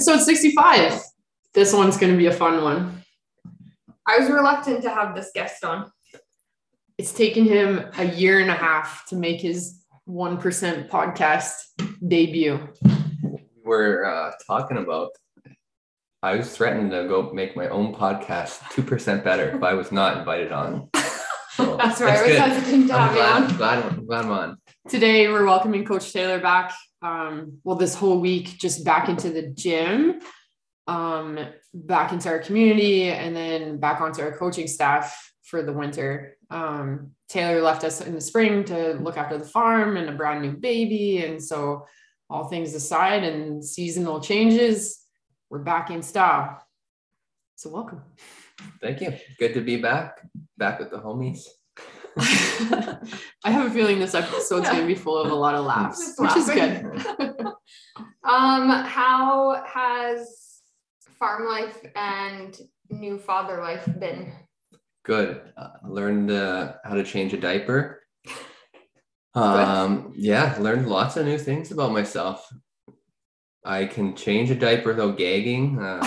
episode 65. This one's going to be a fun one. I was reluctant to have this guest on. It's taken him a year and a half to make his 1% podcast debut. We're uh, talking about. I was threatening to go make my own podcast two percent better if I was not invited on. So That's why I it's was good. hesitant to have I'm you glad, on. glad, I'm- glad I'm on. Today, we're welcoming Coach Taylor back. Um, well, this whole week, just back into the gym, um, back into our community, and then back onto our coaching staff for the winter. Um, Taylor left us in the spring to look after the farm and a brand new baby. And so, all things aside and seasonal changes, we're back in style. So, welcome. Thank you. Good to be back. Back with the homies. I have a feeling this episode's going to be full of a lot of laughs, Just which is good. Um, how has farm life and new father life been? Good. Uh, learned uh, how to change a diaper. Um, yeah, learned lots of new things about myself. I can change a diaper without gagging. Um,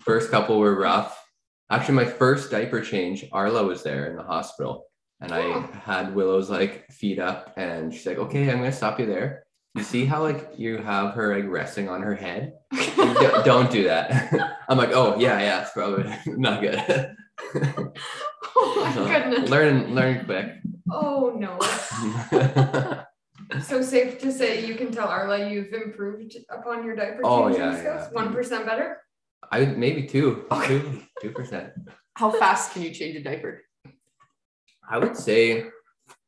first couple were rough. Actually, my first diaper change, Arla was there in the hospital, and I had Willow's like feet up, and she's like, "Okay, I'm gonna stop you there." You see how like you have her like resting on her head? Don't- don't do that. I'm like, "Oh yeah, yeah, it's probably not good." oh my So, goodness. learn, learn quick. Oh no. So safe to say you can tell Arla you've improved upon your diaper Oh, yeah, skills. One percent better. I maybe two, Okay. two, two percent. How fast can you change a diaper? I would say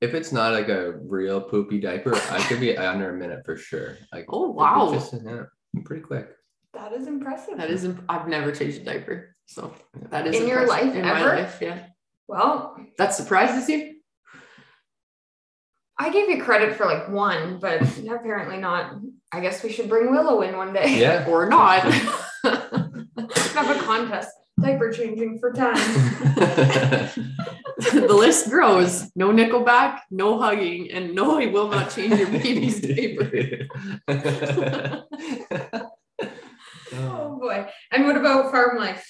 if it's not like a real poopy diaper, I could be under a minute for sure. Like Oh, wow. just, yeah, pretty quick. That is impressive. That is, imp- I've never changed a diaper. So that is In your life, in ever? my life, yeah. well. That surprises you? I gave you credit for like one, but apparently not. I guess we should bring Willow in one day. Yeah. Or not? Have a contest. Diaper changing for time. the list grows. No Nickelback, no hugging, and no, I will not change your baby's diaper. oh boy. And what about farm life?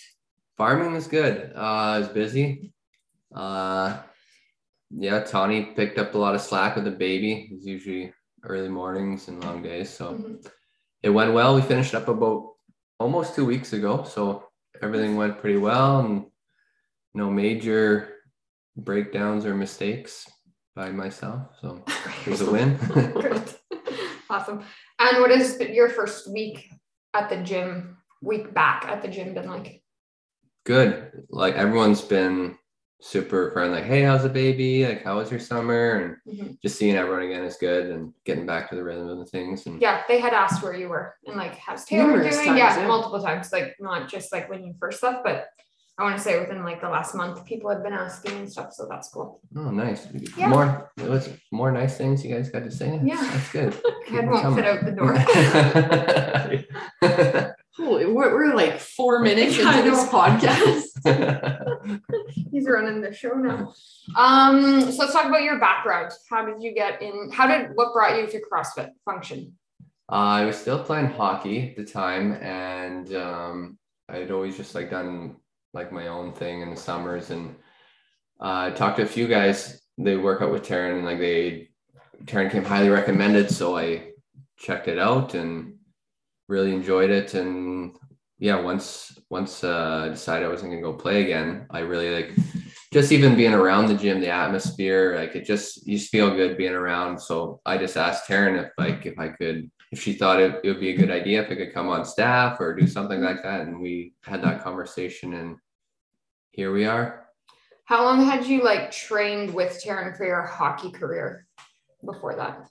Farming was good. Uh, I was busy. Uh, yeah, Tawny picked up a lot of slack with the baby. It's usually early mornings and long days. So Mhm. it went well. We finished up about almost two weeks ago. So everything went pretty well and no major breakdowns or mistakes by myself. So it was a win. Great. awesome. And what has your first week at the gym, week back at the gym been like? Good. Like everyone's been super friendly. Like, hey, how's the baby? Like, how was your summer? And Mhm. just seeing everyone again is good and getting back to the rhythm of the things. And Yeah, they had asked where you were and like, how's Taylor Numerous doing? times, yeah, yeah. multiple times. Like, not just like when you first left, but I want to say within like the last month, people have been asking and stuff. So that's cool. oh, nice. Yeah. More, it was more nice things you guys got to say. Yeah. that's good. Head won't fit out the door. Holy, we're, we're like four minutes into this podcast. He's running the show now. Um, so let's talk about your background. How did you get in? How did what brought you to CrossFit function? Uh, I was still playing hockey at the time, and um, I'd always just like done like my own thing in the summers. And uh, I talked to a few guys. They work out with Taryn, and like they, Taryn came highly recommended, so I checked it out and really enjoyed it. And yeah, once once uh, I decided I wasn't gonna go play again, I really like just even being around the gym, the atmosphere, like it just you just feel good being around. So I just asked Taryn if like if I could if she thought it, it would be a good idea if I could come on staff or do something like that. And we had that conversation and here we are. How long had you like trained with Taryn for your hockey career before that?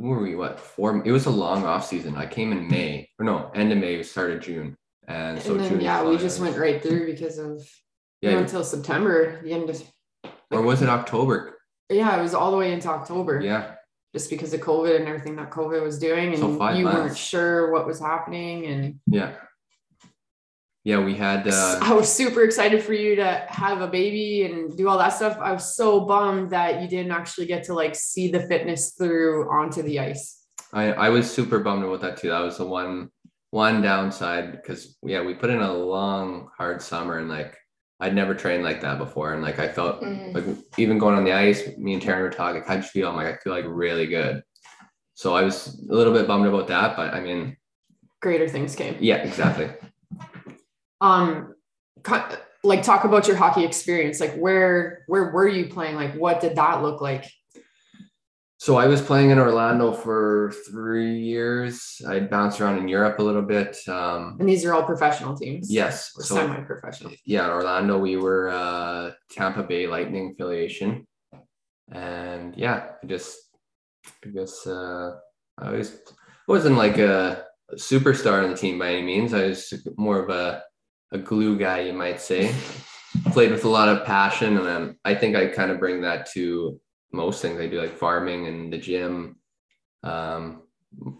When were we? What four? It was a long off season. I came in May or no, end of May. We started June, and so and then, June. yeah, we just went right through because of Yeah, until September, the end of, or was it October? yeah, it was all the way into October. Yeah, just because of COVID and everything that COVID was doing, and So you weren't sure what was happening. And yeah, yeah. We had. Uh, I was super excited for you to have a baby and do all that stuff. I was so bummed that you didn't actually get to like see the fitness through onto the ice. I I was super bummed about that too. That was the one one downside because yeah, we put in a long, hard summer and like I'd never trained like that before. And like I felt Mm. like even going on the ice, me and Taryn were talking, how'd you feel? I'm like, I feel like really good. So I was a little bit bummed about that, but I mean, Greater things came. yeah, exactly. Um, like talk about your hockey experience. Like where where were you playing? Like what did that look like? So I was playing in Orlando for three years. I bounced around in Europe a little bit. Um, And these are all professional teams. yes. So semi-professional. yeah, in Orlando, we were uh, Tampa Bay Lightning affiliation, and yeah, I just I guess uh, I was wasn't like a superstar on the team by any means. I was more of a a glue guy, you might say. Played with a lot of passion, and um, I think I kind of bring that to most things I do, like farming and the gym. Um,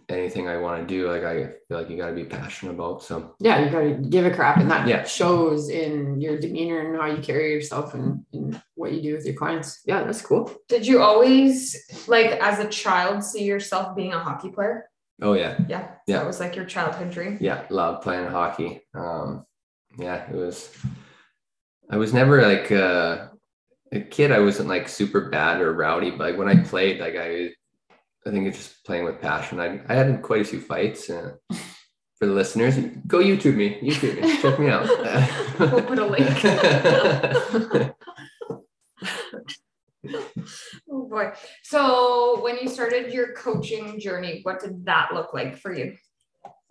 anything I want to do, like I feel like you got to be passionate about. So Yeah, you gotta give a crap. And that Yeah. shows in your demeanor and how you carry yourself and, and what you do with your clients. Yeah, that's cool. Did you always like as a child see yourself being a hockey player? oh yeah, Yeah. Yeah. That was like your childhood dream. yeah, love playing hockey. Um, yeah, it was. I was never like uh, a kid. I wasn't like super bad or rowdy, but like when I played, like I, I think it's just playing with passion. I I had quite a few fights. Uh, for the listeners, go YouTube me, YouTube me, check me out. We'll put a link. Oh boy. So when you started your coaching journey, what did that look like for you?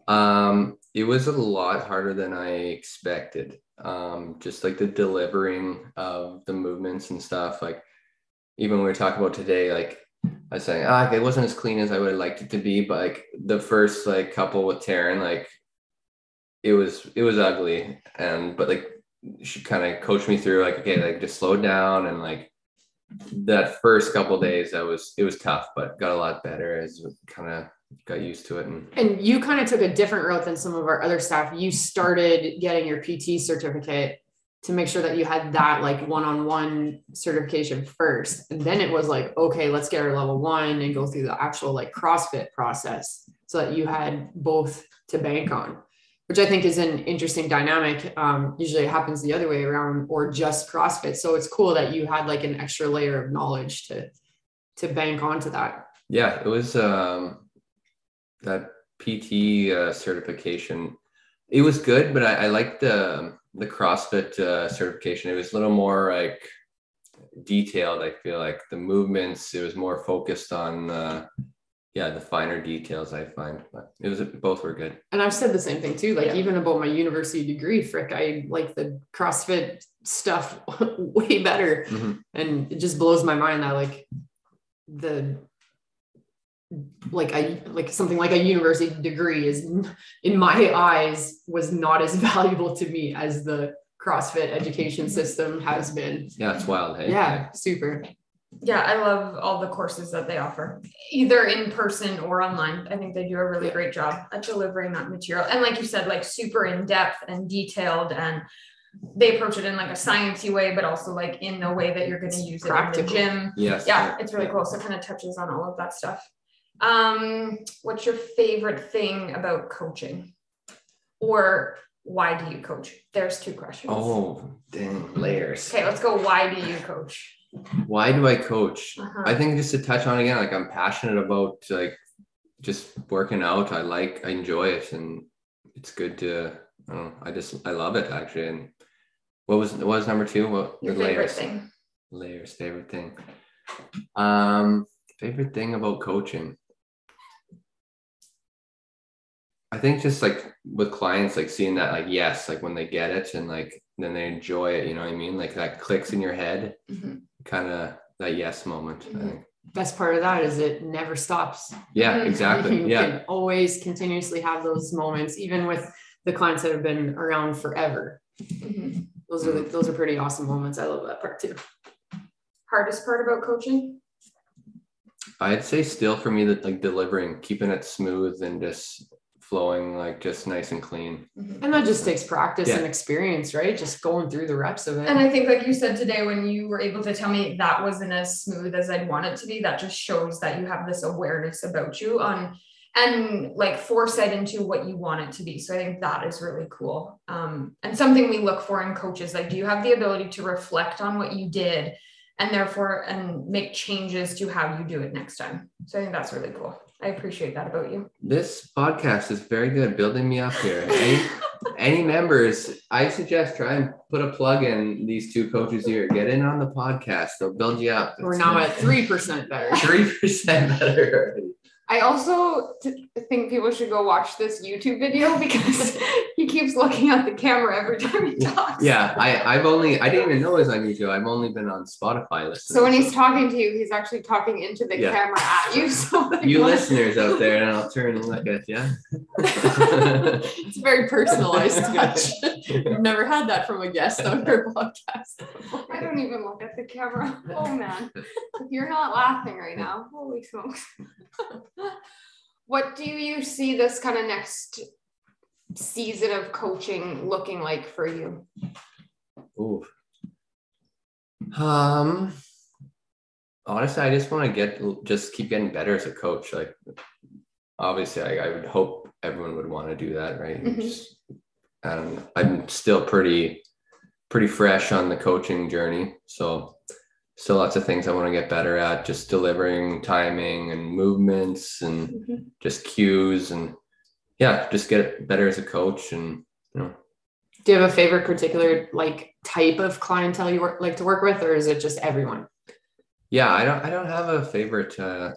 Um, it was a lot harder than I expected. Um, just like the delivering of the movements and stuff. Like even when we were talking about today, like I was saying, ah, it wasn't as clean as I would have liked it to be, but like the first like couple with Taryn, like it was it was ugly. And but like she kind of coached me through like, okay, like just slow down and like that first couple days that was it was tough, but got a lot better as kind of got used to it and And you kind of took a different route than some of our other staff. You started getting your PT certificate to make sure that you had that like one-on-one certification first. And then it was like, okay, let's get our level one and go through the actual like CrossFit process so that you had both to bank on, which I think is an interesting dynamic. Um, usually it happens the other way around or just CrossFit. So it's cool that you had like an extra layer of knowledge to to bank onto that. Yeah, it was um that PT uh, certification. It was good, but I, I liked the the CrossFit uh, certification. It was a little more like detailed. I feel like the movements. It was more focused on uh, yeah the finer details. I find, but it was both were good. And I've said the same thing too. Like Yeah. even about my university degree, frick, I like the CrossFit stuff way better. Mhm. And it just blows my mind that like the like a like something like a university degree is in my eyes was not as valuable to me as the CrossFit education system has been. Yeah, it's wild. Hey, Yeah, super. Yeah, I love all the courses that they offer, either in person or online. I think they do a really Yeah. great job at delivering that material. And like you said, like super in depth and detailed and they approach it in like a sciencey way, but also like in the way that you're going to use it in the gym. Yes. Yeah, it's really cool. So it kind of touches on all of that stuff. Um, what's your favorite thing about coaching? Or why do you coach? There's two questions. Oh, dang layers. Okay, let's go. Why do you coach? Why do I coach? Uh-huh. I think just to touch on again, like I'm passionate about like just working out. I like, I enjoy it, and it's good to. I know. I just, I love it actually. And what was what was number two? What Your favorite layers? thing. Layers, favorite thing. Um, favorite thing about coaching. I think just like with clients, like seeing that, like yes, like when they get it and like then they enjoy it. You know what I mean? Like that clicks in your head, Mhm. kind of that yes moment. I Mhm. think. Best part of that is it never stops. Yeah, Mhm. exactly. you Yeah. can always continuously have those moments, even with the clients that have been around forever. Mhm. Those are the, those are pretty awesome moments. I love that part too. Hardest part about coaching? I'd say still for me that like delivering, keeping it smooth and just flowing like just nice and clean. Mhm. And that just takes practice Yeah. and experience, right? Just going through the reps of it. And I think, like you said today, when you were able to tell me that wasn't as smooth as I'd want it to be, that just shows that you have this awareness about you on and like foresight into what you want it to be. So I think that is really cool. Um, and something we look for in coaches, like, do you have the ability to reflect on what you did and therefore and make changes to how you do it next time? So I think that's really cool. I appreciate that about you. This podcast is very good, building me up here. Any, any members, I suggest try and put a plug in these two coaches here. Get in on the podcast; they'll build you up. We're now at three percent better. three percent better already. I also t- think people should go watch this YouTube video because he keeps looking at the camera every time he talks. Yeah, I, I've only I didn't even know it was on YouTube. I've only been on Spotify listening. So when he's talking to you, he's actually talking into the Yeah. camera at you. So like, you what- listeners out there, and I'll turn and look at you. It's a very personalized touch. I've never had that from a guest on your podcast. I don't even look at the camera. Oh man, you're not laughing right now. Holy smokes. What do you see this kind of next season of coaching looking like for you? Ooh. Um. Honestly, I just want to get just keep getting better as a coach. Like, obviously, I, I would hope everyone would want to do that, right? Mhm. Just, I'm still pretty, pretty fresh on the coaching journey, so still lots of things I want to get better at. Just delivering timing and movements and just cues and yeah, just get better as a coach and you know Do you have a favorite particular like type of clientele you work, like to work with, or is it just everyone? Yeah, I don't I don't have a favorite uh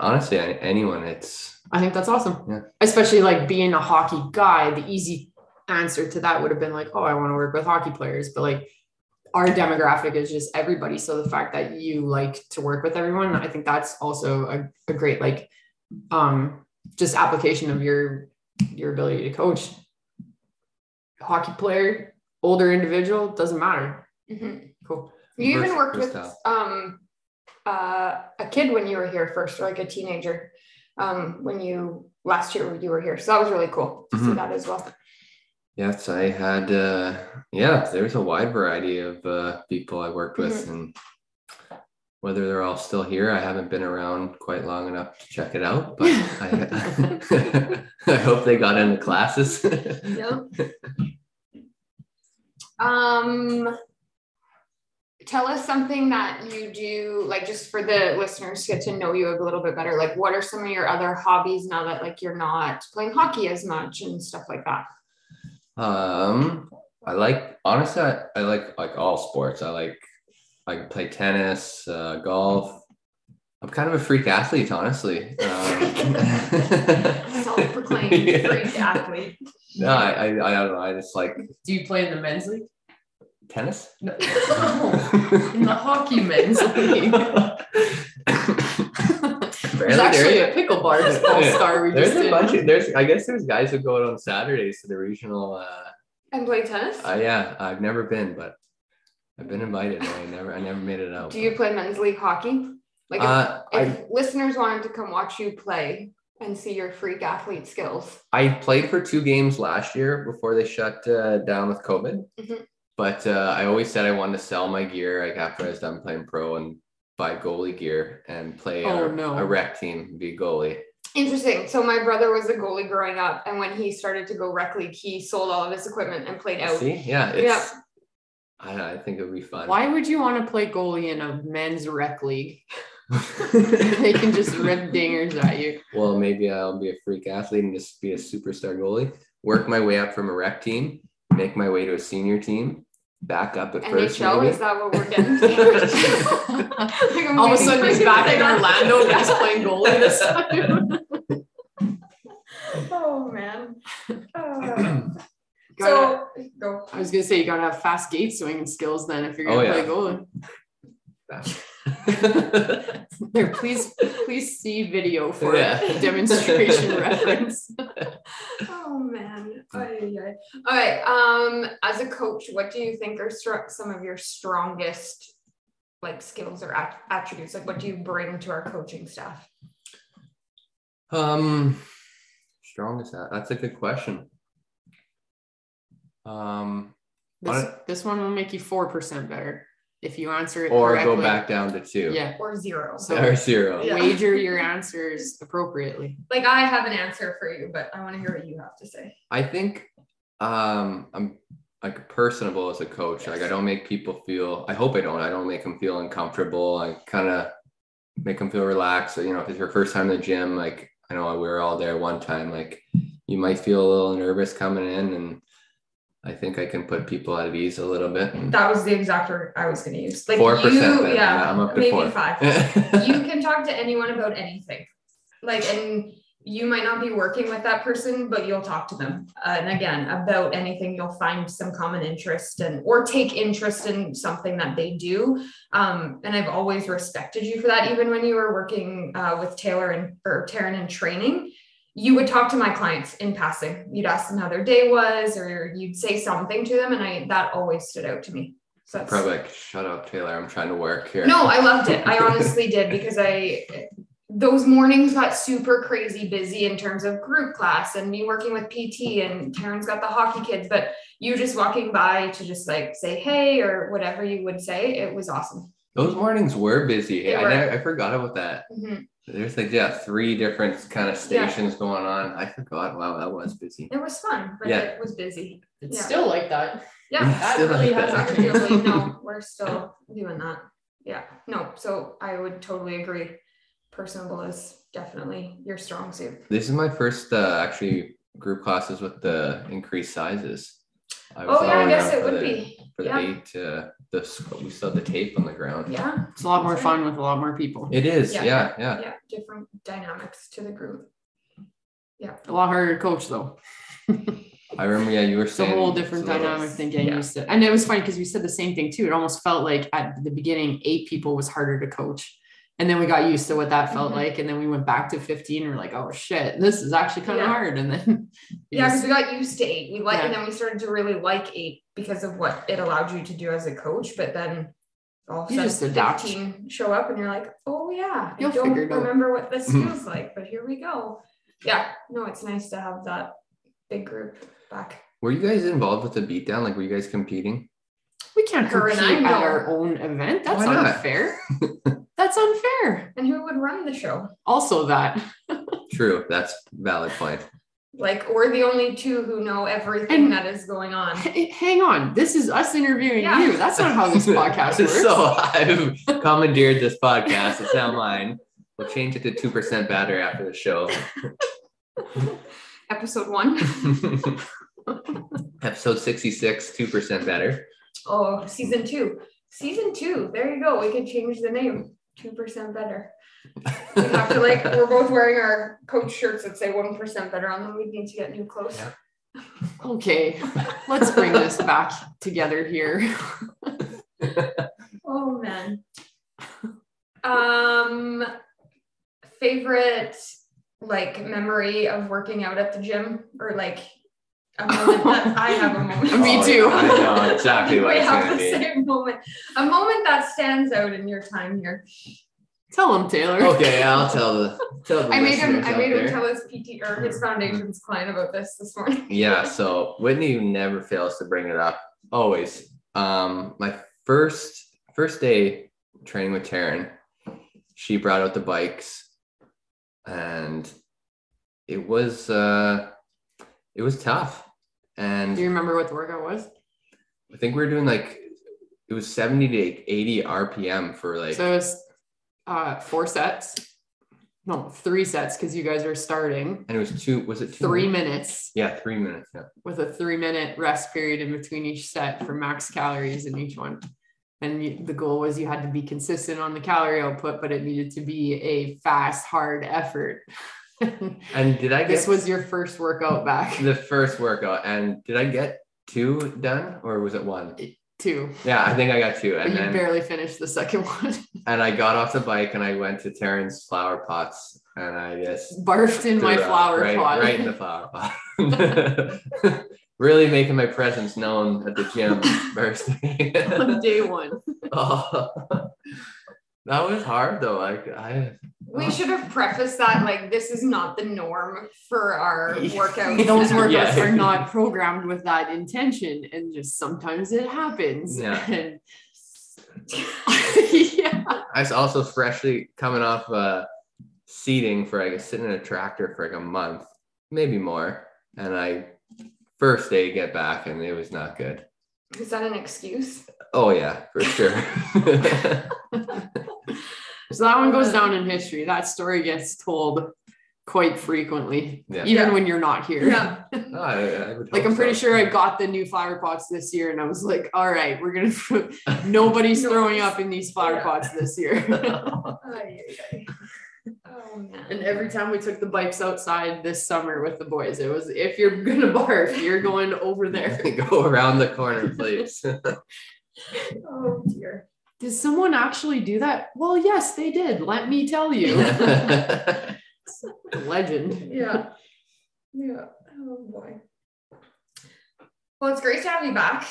honestly anyone it's I think that's awesome. Yeah. Especially like being a hockey guy, the easy answer to that would have been like, oh, I want to work with hockey players. But like our demographic is just everybody. So the fact that you like to work with everyone, I think that's also a, a great like um just application of your your ability to coach. Hockey player, older individual, doesn't matter. Mhm. Cool. You even Vers- worked with um uh, a kid when you were here first, or like a teenager um when you last year you were here. So that was really cool to see Mhm. that as well. Yes, I had uh yeah, there's a wide variety of uh people I worked with and whether they're all still here, I haven't been around quite long enough to check it out, but I I hope they got into classes. Yeah. Um, tell us something that you do, like just for the listeners to get to know you a little bit better. Like, what are some of your other hobbies now that like you're not playing hockey as much and stuff like that? Um, I like honestly, I, I like like all sports. I like I play tennis, uh, golf. I'm kind of a freak athlete, honestly. Um, Self-proclaimed Yeah. freak athlete. No, I, I I don't know. I just like Do you play in the men's league? tennis. No. in the hockey men's league. There's actually a pickle bar all Yeah. star we There's a bunch of there's I guess there's guys who go out on Saturdays to the regional. Uh, And play tennis? uh yeah, I've never been, but I've been invited. I never I never made it out. Do you play men's league hockey? Like, if, Uh, I listeners wanted to come watch you play and see your freak athlete skills, I played for two games last year before they shut uh, down with COVID. Mhm. But uh, I always said I wanted to sell my gear like after I was done playing pro and buy goalie gear and play Oh, a, no. a rec team, be goalie. Interesting. So my brother was a goalie growing up, and when he started to go rec league, he sold all of his equipment and played out. See, yeah, it's. Yeah. I, know, I think it would be fun. Why would you want to play goalie in a men's rec league? they can just rip dingers at you. well, maybe I'll be a freak athlete and just be a superstar goalie. Work my way up from a rec team, make my way to a senior team, back up at first. NHL is that what we're getting? Like All of a sudden, he's back in Orlando, and he's playing goalie this time. Oh man. Uh, Gotta- so go. I was gonna say you gotta have fast gate swinging skills then if you're gonna Oh, yeah. play goalie. There, please, please see video for Yeah. a demonstration reference. Oh man. Ay, ay. All right. Um, as a coach, what do you think are str- some of your strongest like skills or at- attributes? Like, what do you bring to our coaching staff? Um, strong as that? That's a good question. Um, This, Alright. this one will make you four percent better. If you answer it or correctly, go back down to two Yeah. or zero. So- or zero. Yeah. Wager your answers appropriately. Like I have an answer for you, but I want to hear what you have to say. I think um, I'm like personable as a coach. Like I don't make people feel. I hope I don't. I don't make them feel uncomfortable. I kind of make them feel relaxed. So, you know, if it's your first time in the gym, like I know we were all there one time. Like you might feel a little nervous coming in, and I think I can put people at ease a little bit. That was the exact word I was going to use. Like Four percent. you, yeah, I'm up to maybe four. five. you can talk to anyone about anything. Like, and you might not be working with that person, but you'll talk to them. Uh, and again, about anything, you'll find some common interest and or take interest in something that they do. Um, and I've always respected you for that. Even when you were working uh, with Taylor and or Taryn in training, you would talk to my clients in passing. You'd ask them how their day was, or you'd say something to them, and I that always stood out to me. So that's Probably like, shut up, Taylor. I'm trying to work here. no, I loved it. I honestly did because I those mornings got super crazy busy in terms of group class and me working with PT and Karen's got the hockey kids, but you just walking by to just like say hey or whatever you would say, it was awesome. Those mornings were busy. They I, I forgot about that. Mhm. There's like yeah, three different kind of Yeah. stations going on. I forgot. Wow, that was busy. It was fun, but Yeah. it was busy. It's Yeah. still like that. Yeah, That Still really like has that. Arguably, no, we're still doing that. Yeah, no, so I would totally agree. Personable is definitely your strong suit. This is my first uh, actually group classes with the increased sizes. I Oh yeah, I all guess around it for would the- be. for the Yeah. eight. Uh, the sc- we still have the tape on the ground. Yeah, It's a lot more fun with a lot more people. It is. Yeah. Yeah, yeah. yeah, different dynamics to the group. Yeah. A lot harder to coach though. I remember. Yeah, you were It's a saying whole different it's a little- dynamic than getting yeah. used to. And it was funny because we said the same thing too. It almost felt like at the beginning, eight people was harder to coach. And then we got used to what that felt Mhm. like. And then we went back to 15 and we're like, oh shit, this is actually kind of Yeah. hard. And then Yeah, because we got used to eight. We like, and then we started to really like eight because of what it allowed you to do as a coach. But then all of a You just sudden, adapt. fifteen show up, and you're like, oh yeah, You'll I don't figure out. remember what this Mhm. feels like, but here we go. Yeah, no, it's nice to have that big group back. Were you guys involved with the beatdown? Like, were you guys competing? we can't Her and compete I at our own event. That's Why not? unfair. That's unfair. And who would run the show? Also, that True. That's valid point. Like we're the only two who know everything And- that is going on. H- hang on. This is us interviewing Yeah. you. That's not how this podcast works. so I've commandeered this podcast. It's now mine. We'll change it to two percent batter after the show. Episode one. Episode sixty-six, two percent better. Oh, season two. Season two. There you go. We could change the name. Two percent better. We have to like we're both wearing our coach shirts that say one percent better on them. We need to get new clothes. Yeah. Okay, let's bring this back together here. Oh man. Um favorite like memory of working out at the gym or like a moment that I have a moment. Me Oh, too. I know exactly what we it's have the be. same moment. A moment that stands out in your time here. Tell him, Taylor. Okay, I'll tell the tell the I made him. I out made him tell his PT or his foundation's client about this this morning. Yeah, so Whitney never fails to bring it up. Always. Um, my first first day training with Taryn, she brought out the bikes, and it was uh, it was tough. And Do you remember what the workout was? I think we were doing like it was seventy to eighty RPM for like So it was uh, four sets. No, three sets because you guys are starting. and it was two. Was it two Three minutes? minutes Yeah, three minutes. Yeah. with a three minute rest period in between each set for max calories in each one. And you, the goal was you had to be consistent on the calorie output, but it needed to be a fast, hard effort. And did I get this was your first workout back, the first workout? And did I get two done or was it one? Two. Yeah, I think I got two. But And you then barely finished the second one. and I got off the bike and I went to Taryn's flower pots and I just Barfed in my flower right, pot. right in the flower pot. really making my presence known at the gym first day. on day one. oh, that was hard though. Like I We should have prefaced that like this is not the norm for our workouts. Those workouts Yeah. are not programmed with that intention, and just sometimes it happens. Yeah. And yeah. I was also freshly coming off uh, seating for like a sitting in a tractor for like a month, maybe more. And I first day get back and it was not good. Is that an excuse? Oh yeah, for sure. So that one goes down in history. That story gets told quite frequently, Yeah. even Yeah. when you're not here. Yeah. No, I, I would Like I'm pretty so. sure I got the new flower pots this year, and I was like, "All right, we're gonna nobody's throwing up in these flower Yeah. pots this year." Oh and every time we took the bikes outside this summer with the boys, it was if you're gonna barf, you're going over there. Go around the corner, please. Oh dear. Did someone actually do that? Well, yes, they did. Let me tell you. Legend. Yeah. Yeah. Oh boy. Well, it's great to have you back.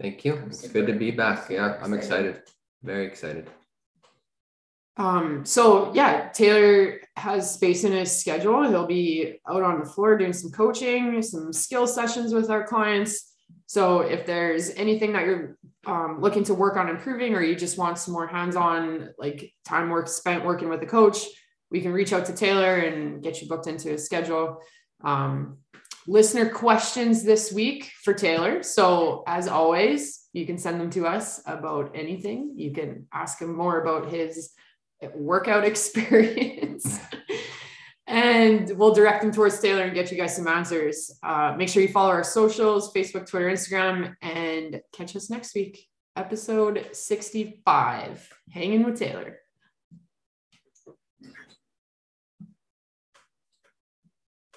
Thank you. It's good to be back. Yeah, I'm excited. Very excited. Um, so yeah, Taylor has space in his schedule. He'll be out on the floor doing some coaching, some skill sessions with our clients. So if there's anything that you're um, looking to work on improving, or you just want some more hands-on like time work spent working with a coach, we can reach out to Taylor and get you booked into a schedule. Um, listener questions this week for Taylor. So as always, you can send them to us about anything. You can ask him more about his workout experience. And we'll direct them towards Taylor and get you guys some answers. Uh, make sure you follow our socials Facebook, Twitter, Instagram, and catch us next week. Episode 65 Hanging with Taylor.